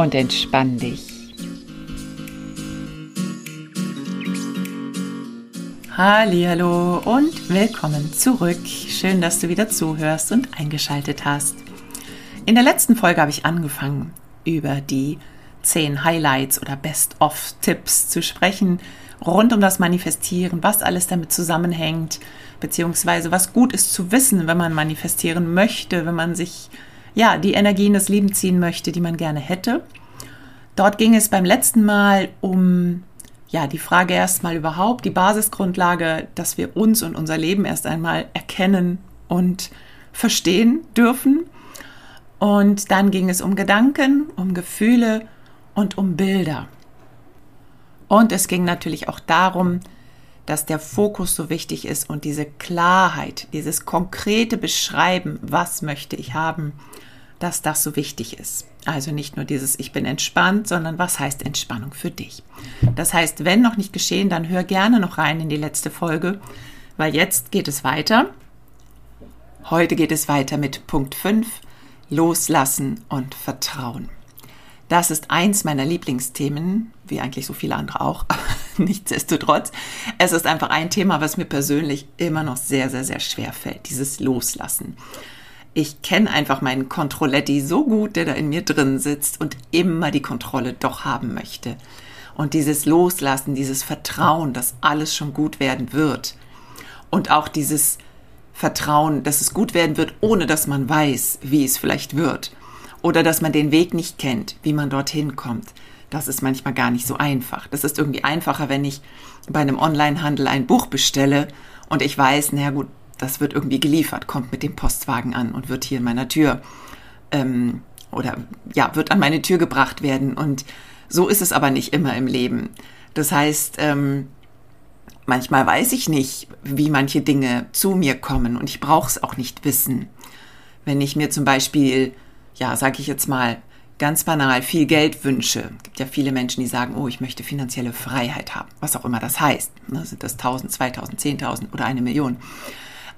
Und entspann dich. Hallo und willkommen zurück. Schön, dass du wieder zuhörst und eingeschaltet hast. In der letzten Folge habe ich angefangen, über die 10 Highlights oder Best-of-Tipps zu sprechen rund um das Manifestieren, was alles damit zusammenhängt, beziehungsweise was gut ist zu wissen, wenn man manifestieren möchte, wenn man sich ja die Energie in das Leben ziehen möchte, die man gerne hätte. Dort ging es beim letzten Mal um ja, die Frage erstmal überhaupt, die Basisgrundlage, dass wir uns und unser Leben erst einmal erkennen und verstehen dürfen. Und dann ging es um Gedanken, um Gefühle und um Bilder. Und es ging natürlich auch darum, dass der Fokus so wichtig ist und diese Klarheit, dieses konkrete Beschreiben, was möchte ich haben, dass das so wichtig ist. Also nicht nur dieses Ich bin entspannt, sondern was heißt Entspannung für dich. Das heißt, wenn noch nicht geschehen, dann hör gerne noch rein in die letzte Folge, weil jetzt geht es weiter. Heute geht es weiter mit Punkt 5, Loslassen und Vertrauen. Das ist eins meiner Lieblingsthemen, wie eigentlich so viele andere auch, nichtsdestotrotz. Es ist einfach ein Thema, was mir persönlich immer noch sehr, sehr, sehr schwer fällt, dieses Loslassen ich kenne einfach meinen Kontrolletti so gut, der da in mir drin sitzt und immer die Kontrolle doch haben möchte. Und dieses Loslassen, dieses Vertrauen, dass alles schon gut werden wird. Und auch dieses Vertrauen, dass es gut werden wird, ohne dass man weiß, wie es vielleicht wird. Oder dass man den Weg nicht kennt, wie man dorthin kommt. Das ist manchmal gar nicht so einfach. Das ist irgendwie einfacher, wenn ich bei einem Onlinehandel ein Buch bestelle und ich weiß, naja gut, das wird irgendwie geliefert, kommt mit dem Postwagen an und wird hier in meiner Tür ähm, oder ja, wird an meine Tür gebracht werden. Und so ist es aber nicht immer im Leben. Das heißt, ähm, manchmal weiß ich nicht, wie manche Dinge zu mir kommen und ich brauche es auch nicht wissen. Wenn ich mir zum Beispiel, ja, sage ich jetzt mal, ganz banal viel Geld wünsche. Es gibt ja viele Menschen, die sagen, oh, ich möchte finanzielle Freiheit haben, was auch immer das heißt. Ne, sind das 1000, 2000, 10.000 oder eine Million?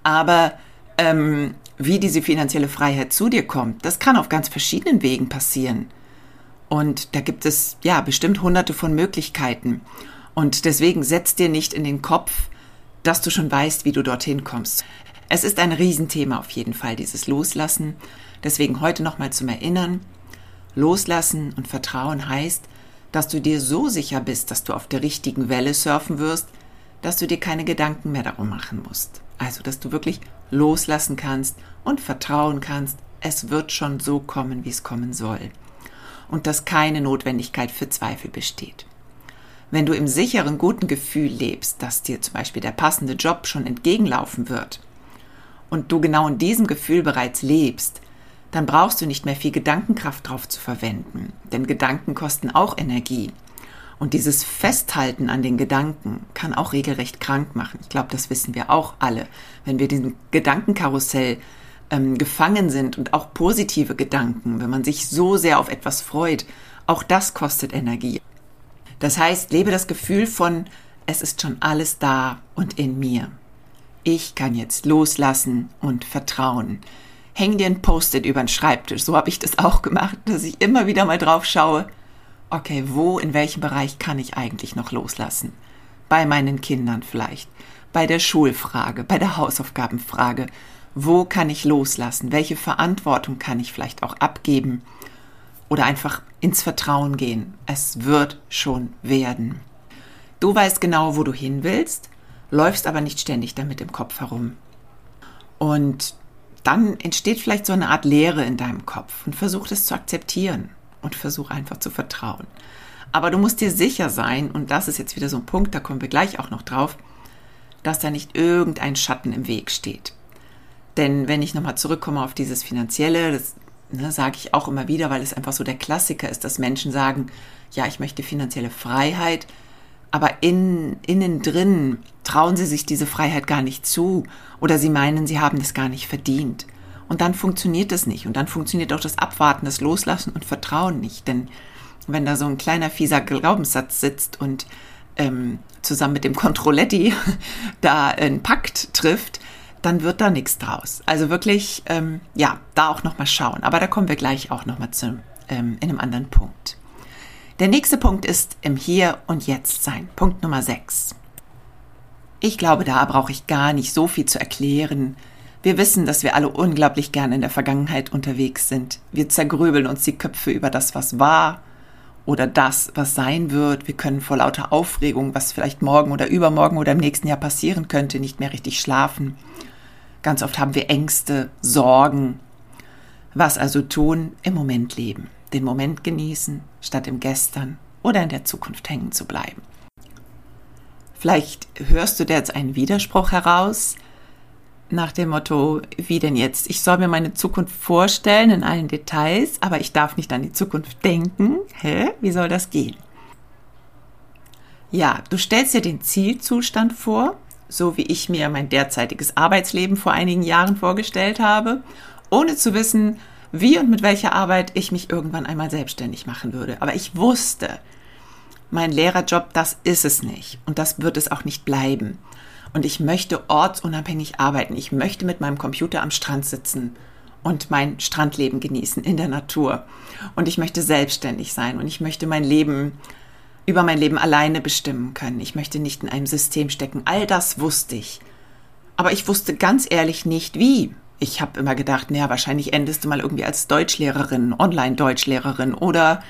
Aber ähm, wie diese finanzielle Freiheit zu dir kommt, das kann auf ganz verschiedenen Wegen passieren. Und da gibt es ja bestimmt hunderte von Möglichkeiten. Und deswegen setz dir nicht in den Kopf, dass du schon weißt, wie du dorthin kommst. Es ist ein Riesenthema auf jeden Fall, dieses Loslassen. Deswegen heute nochmal zum Erinnern. Loslassen und Vertrauen heißt, dass du dir so sicher bist, dass du auf der richtigen Welle surfen wirst, dass du dir keine Gedanken mehr darum machen musst. Also, dass du wirklich loslassen kannst und vertrauen kannst, es wird schon so kommen, wie es kommen soll. Und dass keine Notwendigkeit für Zweifel besteht. Wenn du im sicheren, guten Gefühl lebst, dass dir zum Beispiel der passende Job schon entgegenlaufen wird und du genau in diesem Gefühl bereits lebst, dann brauchst du nicht mehr viel Gedankenkraft drauf zu verwenden, denn Gedanken kosten auch Energie. Und dieses Festhalten an den Gedanken kann auch regelrecht krank machen. Ich glaube, das wissen wir auch alle. Wenn wir diesem Gedankenkarussell ähm, gefangen sind und auch positive Gedanken, wenn man sich so sehr auf etwas freut, auch das kostet Energie. Das heißt, lebe das Gefühl von, es ist schon alles da und in mir. Ich kann jetzt loslassen und vertrauen. Häng dir ein Post-it über den Schreibtisch. So habe ich das auch gemacht, dass ich immer wieder mal drauf schaue okay, wo, in welchem Bereich kann ich eigentlich noch loslassen? Bei meinen Kindern vielleicht, bei der Schulfrage, bei der Hausaufgabenfrage. Wo kann ich loslassen? Welche Verantwortung kann ich vielleicht auch abgeben? Oder einfach ins Vertrauen gehen. Es wird schon werden. Du weißt genau, wo du hin willst, läufst aber nicht ständig damit im Kopf herum. Und dann entsteht vielleicht so eine Art Leere in deinem Kopf und versuch es zu akzeptieren und versuch einfach zu vertrauen. Aber du musst dir sicher sein, und das ist jetzt wieder so ein Punkt, da kommen wir gleich auch noch drauf, dass da nicht irgendein Schatten im Weg steht. Denn wenn ich nochmal zurückkomme auf dieses Finanzielle, das ne, sage ich auch immer wieder, weil es einfach so der Klassiker ist, dass Menschen sagen, ja, ich möchte finanzielle Freiheit, aber in, innen drin trauen sie sich diese Freiheit gar nicht zu oder sie meinen, sie haben das gar nicht verdient. Und dann funktioniert es nicht. Und dann funktioniert auch das Abwarten, das Loslassen und Vertrauen nicht. Denn wenn da so ein kleiner fieser Glaubenssatz sitzt und ähm, zusammen mit dem Controletti da einen Pakt trifft, dann wird da nichts draus. Also wirklich, ähm, ja, da auch nochmal schauen. Aber da kommen wir gleich auch nochmal zu ähm, in einem anderen Punkt. Der nächste Punkt ist im Hier und Jetzt sein. Punkt Nummer 6. Ich glaube, da brauche ich gar nicht so viel zu erklären. Wir wissen, dass wir alle unglaublich gern in der Vergangenheit unterwegs sind. Wir zergrübeln uns die Köpfe über das, was war oder das, was sein wird. Wir können vor lauter Aufregung, was vielleicht morgen oder übermorgen oder im nächsten Jahr passieren könnte, nicht mehr richtig schlafen. Ganz oft haben wir Ängste, Sorgen. Was also tun? Im Moment leben. Den Moment genießen, statt im Gestern oder in der Zukunft hängen zu bleiben. Vielleicht hörst du dir jetzt einen Widerspruch heraus nach dem Motto, wie denn jetzt? Ich soll mir meine Zukunft vorstellen in allen Details, aber ich darf nicht an die Zukunft denken. Hä? Wie soll das gehen? Ja, du stellst dir den Zielzustand vor, so wie ich mir mein derzeitiges Arbeitsleben vor einigen Jahren vorgestellt habe, ohne zu wissen, wie und mit welcher Arbeit ich mich irgendwann einmal selbstständig machen würde. Aber ich wusste, mein Lehrerjob, das ist es nicht und das wird es auch nicht bleiben. Und ich möchte ortsunabhängig arbeiten. Ich möchte mit meinem Computer am Strand sitzen und mein Strandleben genießen in der Natur. Und ich möchte selbstständig sein und ich möchte mein Leben über mein Leben alleine bestimmen können. Ich möchte nicht in einem System stecken. All das wusste ich. Aber ich wusste ganz ehrlich nicht, wie. Ich habe immer gedacht, naja, wahrscheinlich endest du mal irgendwie als Deutschlehrerin, Online-Deutschlehrerin oder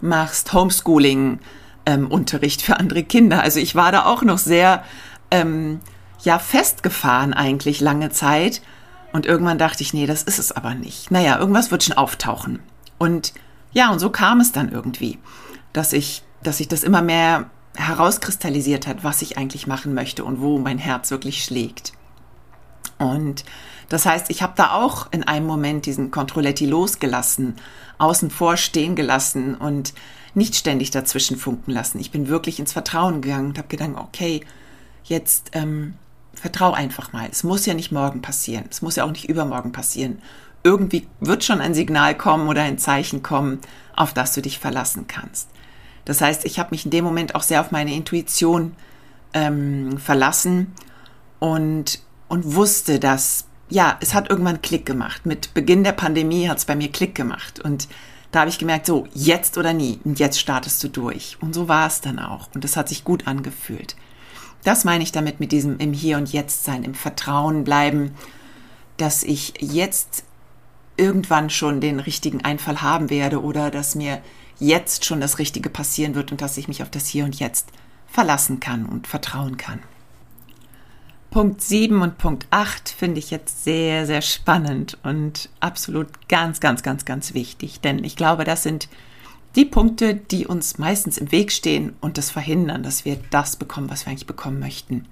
machst Homeschooling-Unterricht ähm, für andere Kinder. Also ich war da auch noch sehr, ähm, ja, festgefahren eigentlich lange Zeit. Und irgendwann dachte ich, nee, das ist es aber nicht. Naja, irgendwas wird schon auftauchen. Und ja, und so kam es dann irgendwie, dass ich dass sich das immer mehr herauskristallisiert hat, was ich eigentlich machen möchte und wo mein Herz wirklich schlägt. Und das heißt, ich habe da auch in einem Moment diesen Controletti losgelassen, außen vor stehen gelassen und nicht ständig dazwischen funken lassen. Ich bin wirklich ins Vertrauen gegangen und habe gedacht, okay, jetzt ähm, vertrau einfach mal. Es muss ja nicht morgen passieren. Es muss ja auch nicht übermorgen passieren. Irgendwie wird schon ein Signal kommen oder ein Zeichen kommen, auf das du dich verlassen kannst. Das heißt, ich habe mich in dem Moment auch sehr auf meine Intuition ähm, verlassen und, und wusste, dass, ja, es hat irgendwann Klick gemacht. Mit Beginn der Pandemie hat es bei mir Klick gemacht. Und da habe ich gemerkt, so, jetzt oder nie. Und jetzt startest du durch. Und so war es dann auch. Und es hat sich gut angefühlt. Das meine ich damit mit diesem im Hier und Jetzt sein, im Vertrauen bleiben, dass ich jetzt irgendwann schon den richtigen Einfall haben werde oder dass mir jetzt schon das Richtige passieren wird und dass ich mich auf das Hier und Jetzt verlassen kann und vertrauen kann. Punkt 7 und Punkt 8 finde ich jetzt sehr, sehr spannend und absolut ganz, ganz, ganz, ganz wichtig, denn ich glaube, das sind die Punkte, die uns meistens im Weg stehen und das verhindern, dass wir das bekommen, was wir eigentlich bekommen möchten.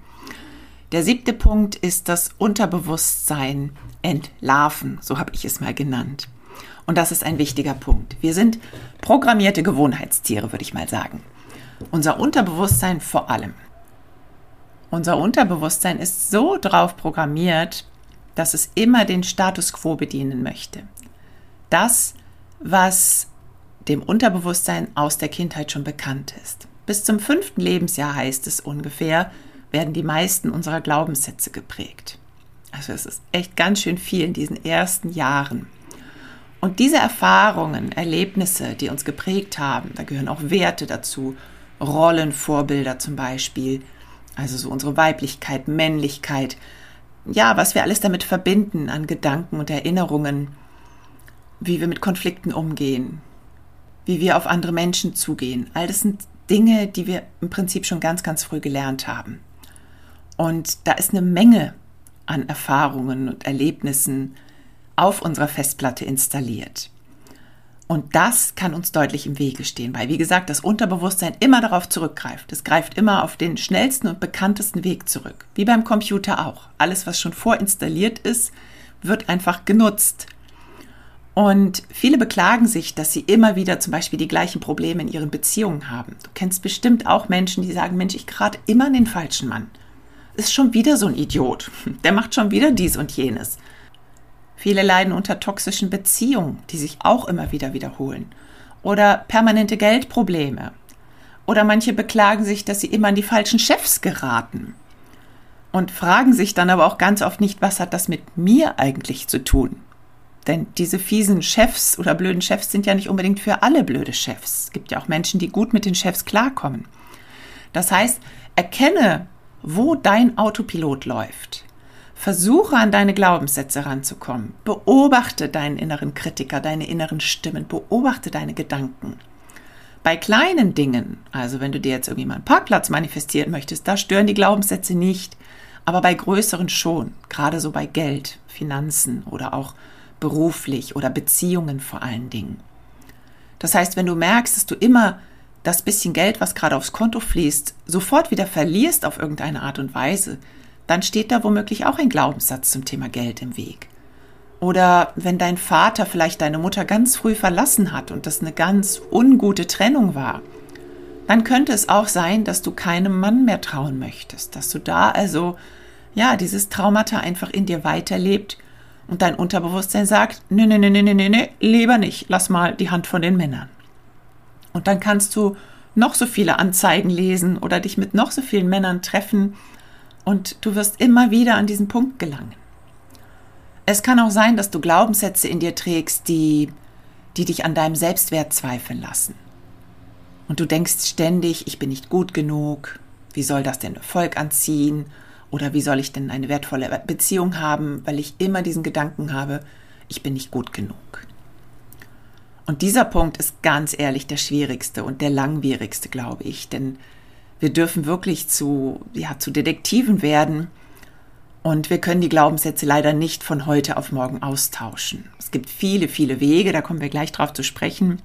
Der siebte Punkt ist das Unterbewusstsein entlarven, so habe ich es mal genannt. Und das ist ein wichtiger Punkt. Wir sind programmierte Gewohnheitstiere, würde ich mal sagen. Unser Unterbewusstsein vor allem. Unser Unterbewusstsein ist so drauf programmiert, dass es immer den Status quo bedienen möchte. Das, was dem Unterbewusstsein aus der Kindheit schon bekannt ist. Bis zum fünften Lebensjahr heißt es ungefähr, werden die meisten unserer Glaubenssätze geprägt. Also es ist echt ganz schön viel in diesen ersten Jahren. Und diese Erfahrungen, Erlebnisse, die uns geprägt haben, da gehören auch Werte dazu, Rollenvorbilder zum Beispiel, also so unsere Weiblichkeit, Männlichkeit, ja, was wir alles damit verbinden an Gedanken und Erinnerungen, wie wir mit Konflikten umgehen, wie wir auf andere Menschen zugehen. All das sind Dinge, die wir im Prinzip schon ganz, ganz früh gelernt haben. Und da ist eine Menge an Erfahrungen und Erlebnissen, auf unserer Festplatte installiert. Und das kann uns deutlich im Wege stehen, weil, wie gesagt, das Unterbewusstsein immer darauf zurückgreift. Es greift immer auf den schnellsten und bekanntesten Weg zurück. Wie beim Computer auch. Alles, was schon vorinstalliert ist, wird einfach genutzt. Und viele beklagen sich, dass sie immer wieder zum Beispiel die gleichen Probleme in ihren Beziehungen haben. Du kennst bestimmt auch Menschen, die sagen, Mensch, ich gerate immer an den falschen Mann. Ist schon wieder so ein Idiot. Der macht schon wieder dies und jenes. Viele leiden unter toxischen Beziehungen, die sich auch immer wieder wiederholen. Oder permanente Geldprobleme. Oder manche beklagen sich, dass sie immer an die falschen Chefs geraten. Und fragen sich dann aber auch ganz oft nicht, was hat das mit mir eigentlich zu tun? Denn diese fiesen Chefs oder blöden Chefs sind ja nicht unbedingt für alle blöde Chefs. Es gibt ja auch Menschen, die gut mit den Chefs klarkommen. Das heißt, erkenne, wo dein Autopilot läuft. Versuche an deine Glaubenssätze ranzukommen. Beobachte deinen inneren Kritiker, deine inneren Stimmen. Beobachte deine Gedanken. Bei kleinen Dingen, also wenn du dir jetzt irgendwie mal einen Parkplatz manifestieren möchtest, da stören die Glaubenssätze nicht. Aber bei größeren schon, gerade so bei Geld, Finanzen oder auch beruflich oder Beziehungen vor allen Dingen. Das heißt, wenn du merkst, dass du immer das bisschen Geld, was gerade aufs Konto fließt, sofort wieder verlierst auf irgendeine Art und Weise, dann steht da womöglich auch ein Glaubenssatz zum Thema Geld im Weg. Oder wenn dein Vater vielleicht deine Mutter ganz früh verlassen hat und das eine ganz ungute Trennung war, dann könnte es auch sein, dass du keinem Mann mehr trauen möchtest, dass du da also ja dieses Traumata einfach in dir weiterlebt und dein Unterbewusstsein sagt, nee, nee, nee, nee, nee, nee, lieber nicht, lass mal die Hand von den Männern. Und dann kannst du noch so viele Anzeigen lesen oder dich mit noch so vielen Männern treffen und du wirst immer wieder an diesen Punkt gelangen. Es kann auch sein, dass du Glaubenssätze in dir trägst, die, die dich an deinem Selbstwert zweifeln lassen. Und du denkst ständig, ich bin nicht gut genug, wie soll das denn Erfolg anziehen oder wie soll ich denn eine wertvolle Beziehung haben, weil ich immer diesen Gedanken habe, ich bin nicht gut genug. Und dieser Punkt ist ganz ehrlich der schwierigste und der langwierigste, glaube ich, denn wir dürfen wirklich zu, ja, zu Detektiven werden und wir können die Glaubenssätze leider nicht von heute auf morgen austauschen. Es gibt viele, viele Wege, da kommen wir gleich drauf zu sprechen.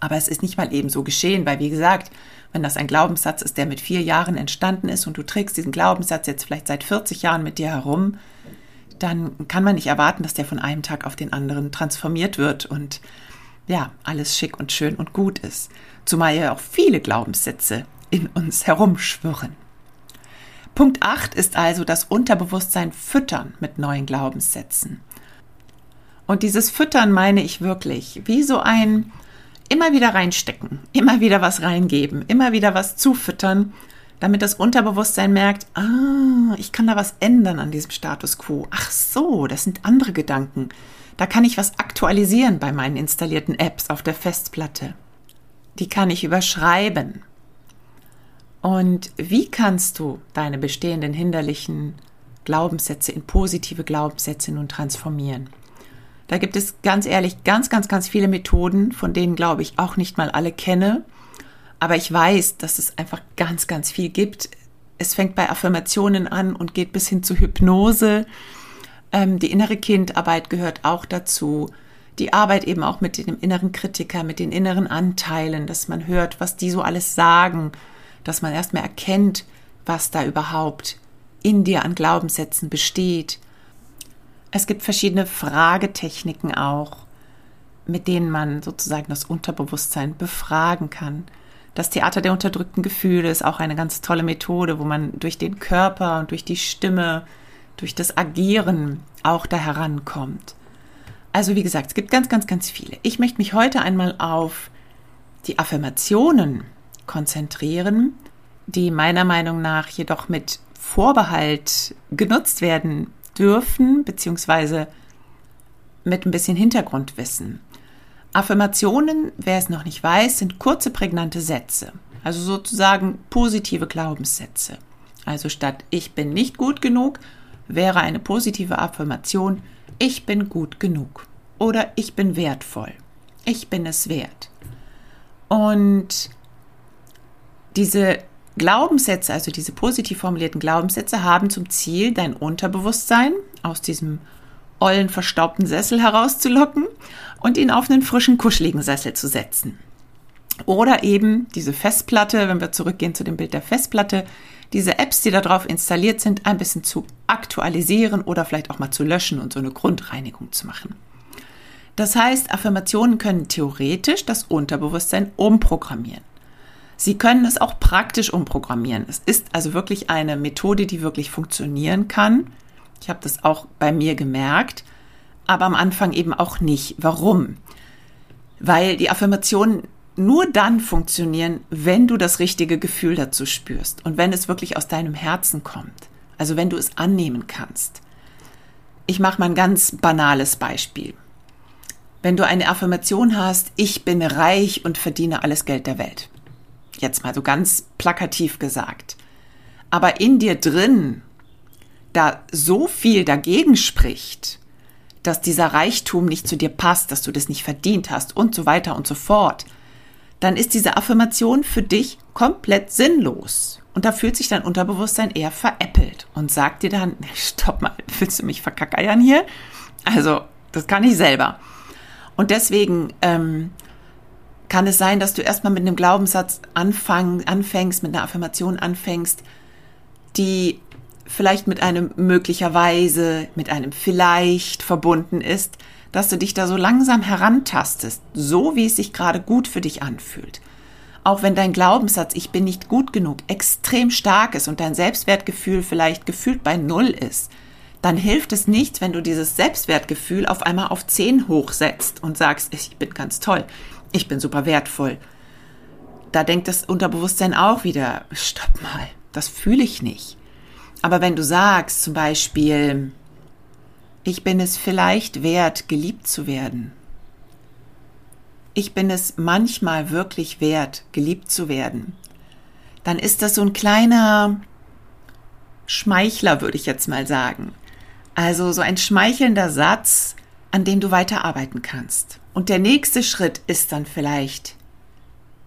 Aber es ist nicht mal eben so geschehen, weil wie gesagt, wenn das ein Glaubenssatz ist, der mit vier Jahren entstanden ist und du trägst diesen Glaubenssatz jetzt vielleicht seit 40 Jahren mit dir herum, dann kann man nicht erwarten, dass der von einem Tag auf den anderen transformiert wird und ja, alles schick und schön und gut ist. Zumal ja auch viele Glaubenssätze in uns herumschwirren. Punkt 8 ist also das Unterbewusstsein füttern mit neuen Glaubenssätzen. Und dieses Füttern meine ich wirklich wie so ein immer wieder reinstecken, immer wieder was reingeben, immer wieder was zufüttern, damit das Unterbewusstsein merkt, ah, ich kann da was ändern an diesem Status quo. Ach so, das sind andere Gedanken. Da kann ich was aktualisieren bei meinen installierten Apps auf der Festplatte. Die kann ich überschreiben. Und wie kannst du deine bestehenden hinderlichen Glaubenssätze in positive Glaubenssätze nun transformieren? Da gibt es ganz ehrlich ganz, ganz, ganz viele Methoden, von denen glaube ich auch nicht mal alle kenne. Aber ich weiß, dass es einfach ganz, ganz viel gibt. Es fängt bei Affirmationen an und geht bis hin zu Hypnose. Ähm, die innere Kindarbeit gehört auch dazu. Die Arbeit eben auch mit dem inneren Kritiker, mit den inneren Anteilen, dass man hört, was die so alles sagen, dass man erstmal erkennt, was da überhaupt in dir an Glaubenssätzen besteht es gibt verschiedene Fragetechniken auch, mit denen man sozusagen das Unterbewusstsein befragen kann. Das Theater der unterdrückten Gefühle ist auch eine ganz tolle Methode, wo man durch den Körper und durch die Stimme, durch das Agieren auch da herankommt. Also wie gesagt, es gibt ganz, ganz, ganz viele. Ich möchte mich heute einmal auf die Affirmationen konzentrieren, die meiner Meinung nach jedoch mit Vorbehalt genutzt werden dürfen, beziehungsweise mit ein bisschen Hintergrundwissen. Affirmationen, wer es noch nicht weiß, sind kurze, prägnante Sätze. Also sozusagen positive Glaubenssätze. Also statt ich bin nicht gut genug, wäre eine positive Affirmation ich bin gut genug oder ich bin wertvoll. Ich bin es wert. Und diese Glaubenssätze, also diese positiv formulierten Glaubenssätze, haben zum Ziel, dein Unterbewusstsein aus diesem ollen, verstaubten Sessel herauszulocken und ihn auf einen frischen, kuscheligen Sessel zu setzen. Oder eben diese Festplatte, wenn wir zurückgehen zu dem Bild der Festplatte, diese Apps, die darauf installiert sind, ein bisschen zu aktualisieren oder vielleicht auch mal zu löschen und so eine Grundreinigung zu machen. Das heißt, Affirmationen können theoretisch das Unterbewusstsein umprogrammieren. Sie können es auch praktisch umprogrammieren. Es ist also wirklich eine Methode, die wirklich funktionieren kann. Ich habe das auch bei mir gemerkt, aber am Anfang eben auch nicht. Warum? Weil die Affirmationen nur dann funktionieren, wenn du das richtige Gefühl dazu spürst und wenn es wirklich aus deinem Herzen kommt. Also wenn du es annehmen kannst. Ich mache mal ein ganz banales Beispiel. Wenn du eine Affirmation hast, ich bin reich und verdiene alles Geld der Welt. Jetzt mal so ganz plakativ gesagt. Aber in dir drin, da so viel dagegen spricht, dass dieser Reichtum nicht zu dir passt, dass du das nicht verdient hast und so weiter und so fort, dann ist diese Affirmation für dich komplett sinnlos. Und da fühlt sich dein Unterbewusstsein eher veräppelt und sagt dir dann, stopp mal, willst du mich verkackeiern hier? Also, das kann ich selber. Und deswegen ähm, kann es sein, dass du erstmal mit einem Glaubenssatz anfang, anfängst, mit einer Affirmation anfängst, die vielleicht mit einem möglicherweise, mit einem vielleicht verbunden ist, dass du dich da so langsam herantastest, so wie es sich gerade gut für dich anfühlt. Auch wenn dein Glaubenssatz, ich bin nicht gut genug, extrem stark ist und dein Selbstwertgefühl vielleicht gefühlt bei Null ist, dann hilft es nichts, wenn du dieses Selbstwertgefühl auf einmal auf 10 hochsetzt und sagst, ich bin ganz toll, ich bin super wertvoll. Da denkt das Unterbewusstsein auch wieder, stopp mal, das fühle ich nicht. Aber wenn du sagst zum Beispiel, ich bin es vielleicht wert, geliebt zu werden. Ich bin es manchmal wirklich wert, geliebt zu werden. Dann ist das so ein kleiner Schmeichler, würde ich jetzt mal sagen. Also so ein schmeichelnder Satz, an dem du weiterarbeiten kannst. Und der nächste Schritt ist dann vielleicht,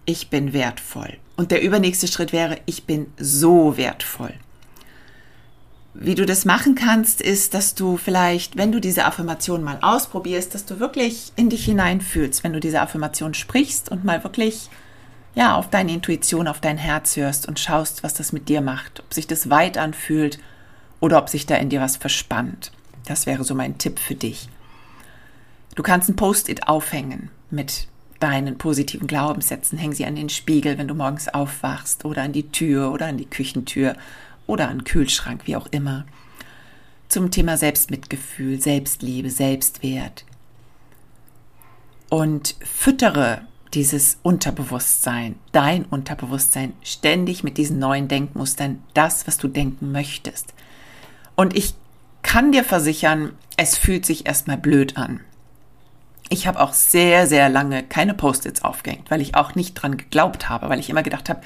ich bin wertvoll. Und der übernächste Schritt wäre, ich bin so wertvoll. Wie du das machen kannst, ist, dass du vielleicht, wenn du diese Affirmation mal ausprobierst, dass du wirklich in dich hineinfühlst, wenn du diese Affirmation sprichst und mal wirklich ja, auf deine Intuition, auf dein Herz hörst und schaust, was das mit dir macht, ob sich das weit anfühlt oder ob sich da in dir was verspannt. Das wäre so mein Tipp für dich. Du kannst ein Post-it aufhängen mit deinen positiven Glaubenssätzen. Häng sie an den Spiegel, wenn du morgens aufwachst oder an die Tür oder an die Küchentür oder an Kühlschrank, wie auch immer, zum Thema Selbstmitgefühl, Selbstliebe, Selbstwert. Und füttere dieses Unterbewusstsein, dein Unterbewusstsein, ständig mit diesen neuen Denkmustern, das, was du denken möchtest. Und ich kann dir versichern, es fühlt sich erstmal blöd an. Ich habe auch sehr, sehr lange keine Post-its aufgehängt, weil ich auch nicht dran geglaubt habe, weil ich immer gedacht habe,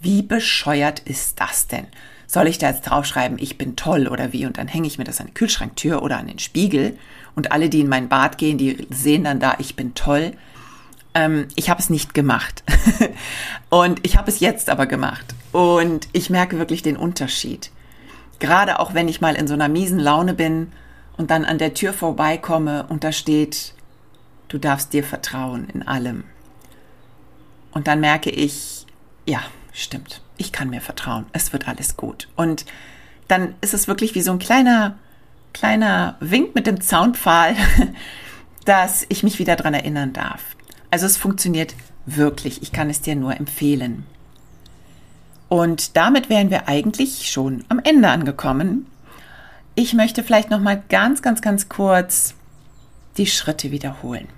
wie bescheuert ist das denn? soll ich da jetzt draufschreiben, ich bin toll oder wie? Und dann hänge ich mir das an die Kühlschranktür oder an den Spiegel. Und alle, die in mein Bad gehen, die sehen dann da, ich bin toll. Ähm, ich habe es nicht gemacht. und ich habe es jetzt aber gemacht. Und ich merke wirklich den Unterschied. Gerade auch wenn ich mal in so einer miesen Laune bin und dann an der Tür vorbeikomme und da steht, du darfst dir vertrauen in allem. Und dann merke ich, ja, stimmt ich kann mir vertrauen, es wird alles gut. Und dann ist es wirklich wie so ein kleiner, kleiner Wink mit dem Zaunpfahl, dass ich mich wieder daran erinnern darf. Also es funktioniert wirklich. Ich kann es dir nur empfehlen. Und damit wären wir eigentlich schon am Ende angekommen. Ich möchte vielleicht noch mal ganz, ganz, ganz kurz die Schritte wiederholen.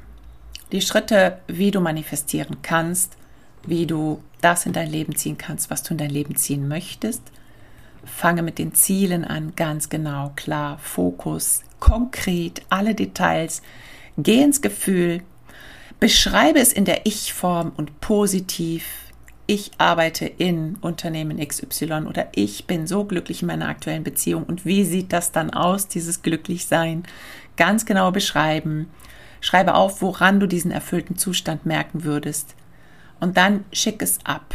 Die Schritte, wie du manifestieren kannst, wie du das in dein Leben ziehen kannst, was du in dein Leben ziehen möchtest. Fange mit den Zielen an, ganz genau, klar, Fokus, konkret, alle Details. Geh ins Gefühl, beschreibe es in der Ich-Form und positiv. Ich arbeite in Unternehmen XY oder ich bin so glücklich in meiner aktuellen Beziehung und wie sieht das dann aus, dieses Glücklichsein? Ganz genau beschreiben. Schreibe auf, woran du diesen erfüllten Zustand merken würdest und dann schick es ab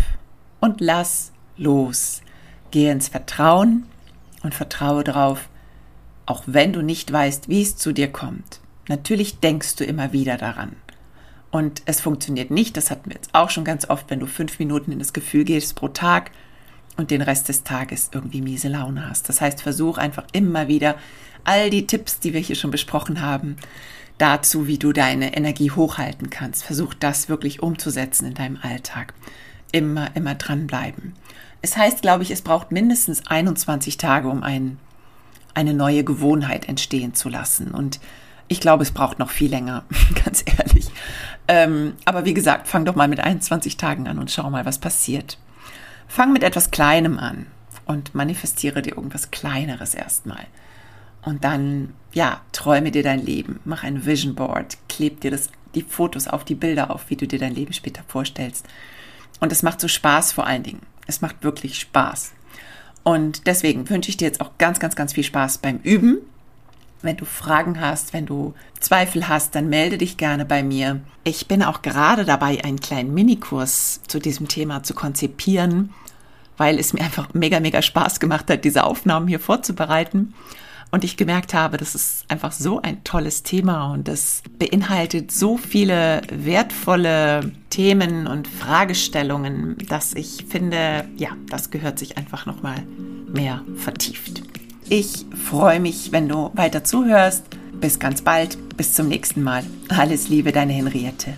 und lass los. Gehe ins Vertrauen und vertraue darauf, auch wenn du nicht weißt, wie es zu dir kommt. Natürlich denkst du immer wieder daran. Und es funktioniert nicht, das hatten wir jetzt auch schon ganz oft, wenn du fünf Minuten in das Gefühl gehst pro Tag und den Rest des Tages irgendwie miese Laune hast. Das heißt, versuch einfach immer wieder all die Tipps, die wir hier schon besprochen haben, dazu, wie du deine Energie hochhalten kannst. Versuch das wirklich umzusetzen in deinem Alltag. Immer, immer dranbleiben. Es heißt, glaube ich, es braucht mindestens 21 Tage, um ein, eine neue Gewohnheit entstehen zu lassen. Und ich glaube, es braucht noch viel länger, ganz ehrlich. Ähm, aber wie gesagt, fang doch mal mit 21 Tagen an und schau mal, was passiert. Fang mit etwas Kleinem an und manifestiere dir irgendwas Kleineres erstmal. Und dann, ja, träume dir dein Leben, mach ein Vision Board, kleb dir das, die Fotos auf die Bilder auf, wie du dir dein Leben später vorstellst. Und es macht so Spaß vor allen Dingen. Es macht wirklich Spaß. Und deswegen wünsche ich dir jetzt auch ganz, ganz, ganz viel Spaß beim Üben. Wenn du Fragen hast, wenn du Zweifel hast, dann melde dich gerne bei mir. Ich bin auch gerade dabei, einen kleinen Minikurs zu diesem Thema zu konzipieren, weil es mir einfach mega, mega Spaß gemacht hat, diese Aufnahmen hier vorzubereiten. Und ich gemerkt habe, das ist einfach so ein tolles Thema und das beinhaltet so viele wertvolle Themen und Fragestellungen, dass ich finde, ja, das gehört sich einfach nochmal mehr vertieft. Ich freue mich, wenn du weiter zuhörst. Bis ganz bald. Bis zum nächsten Mal. Alles Liebe, deine Henriette.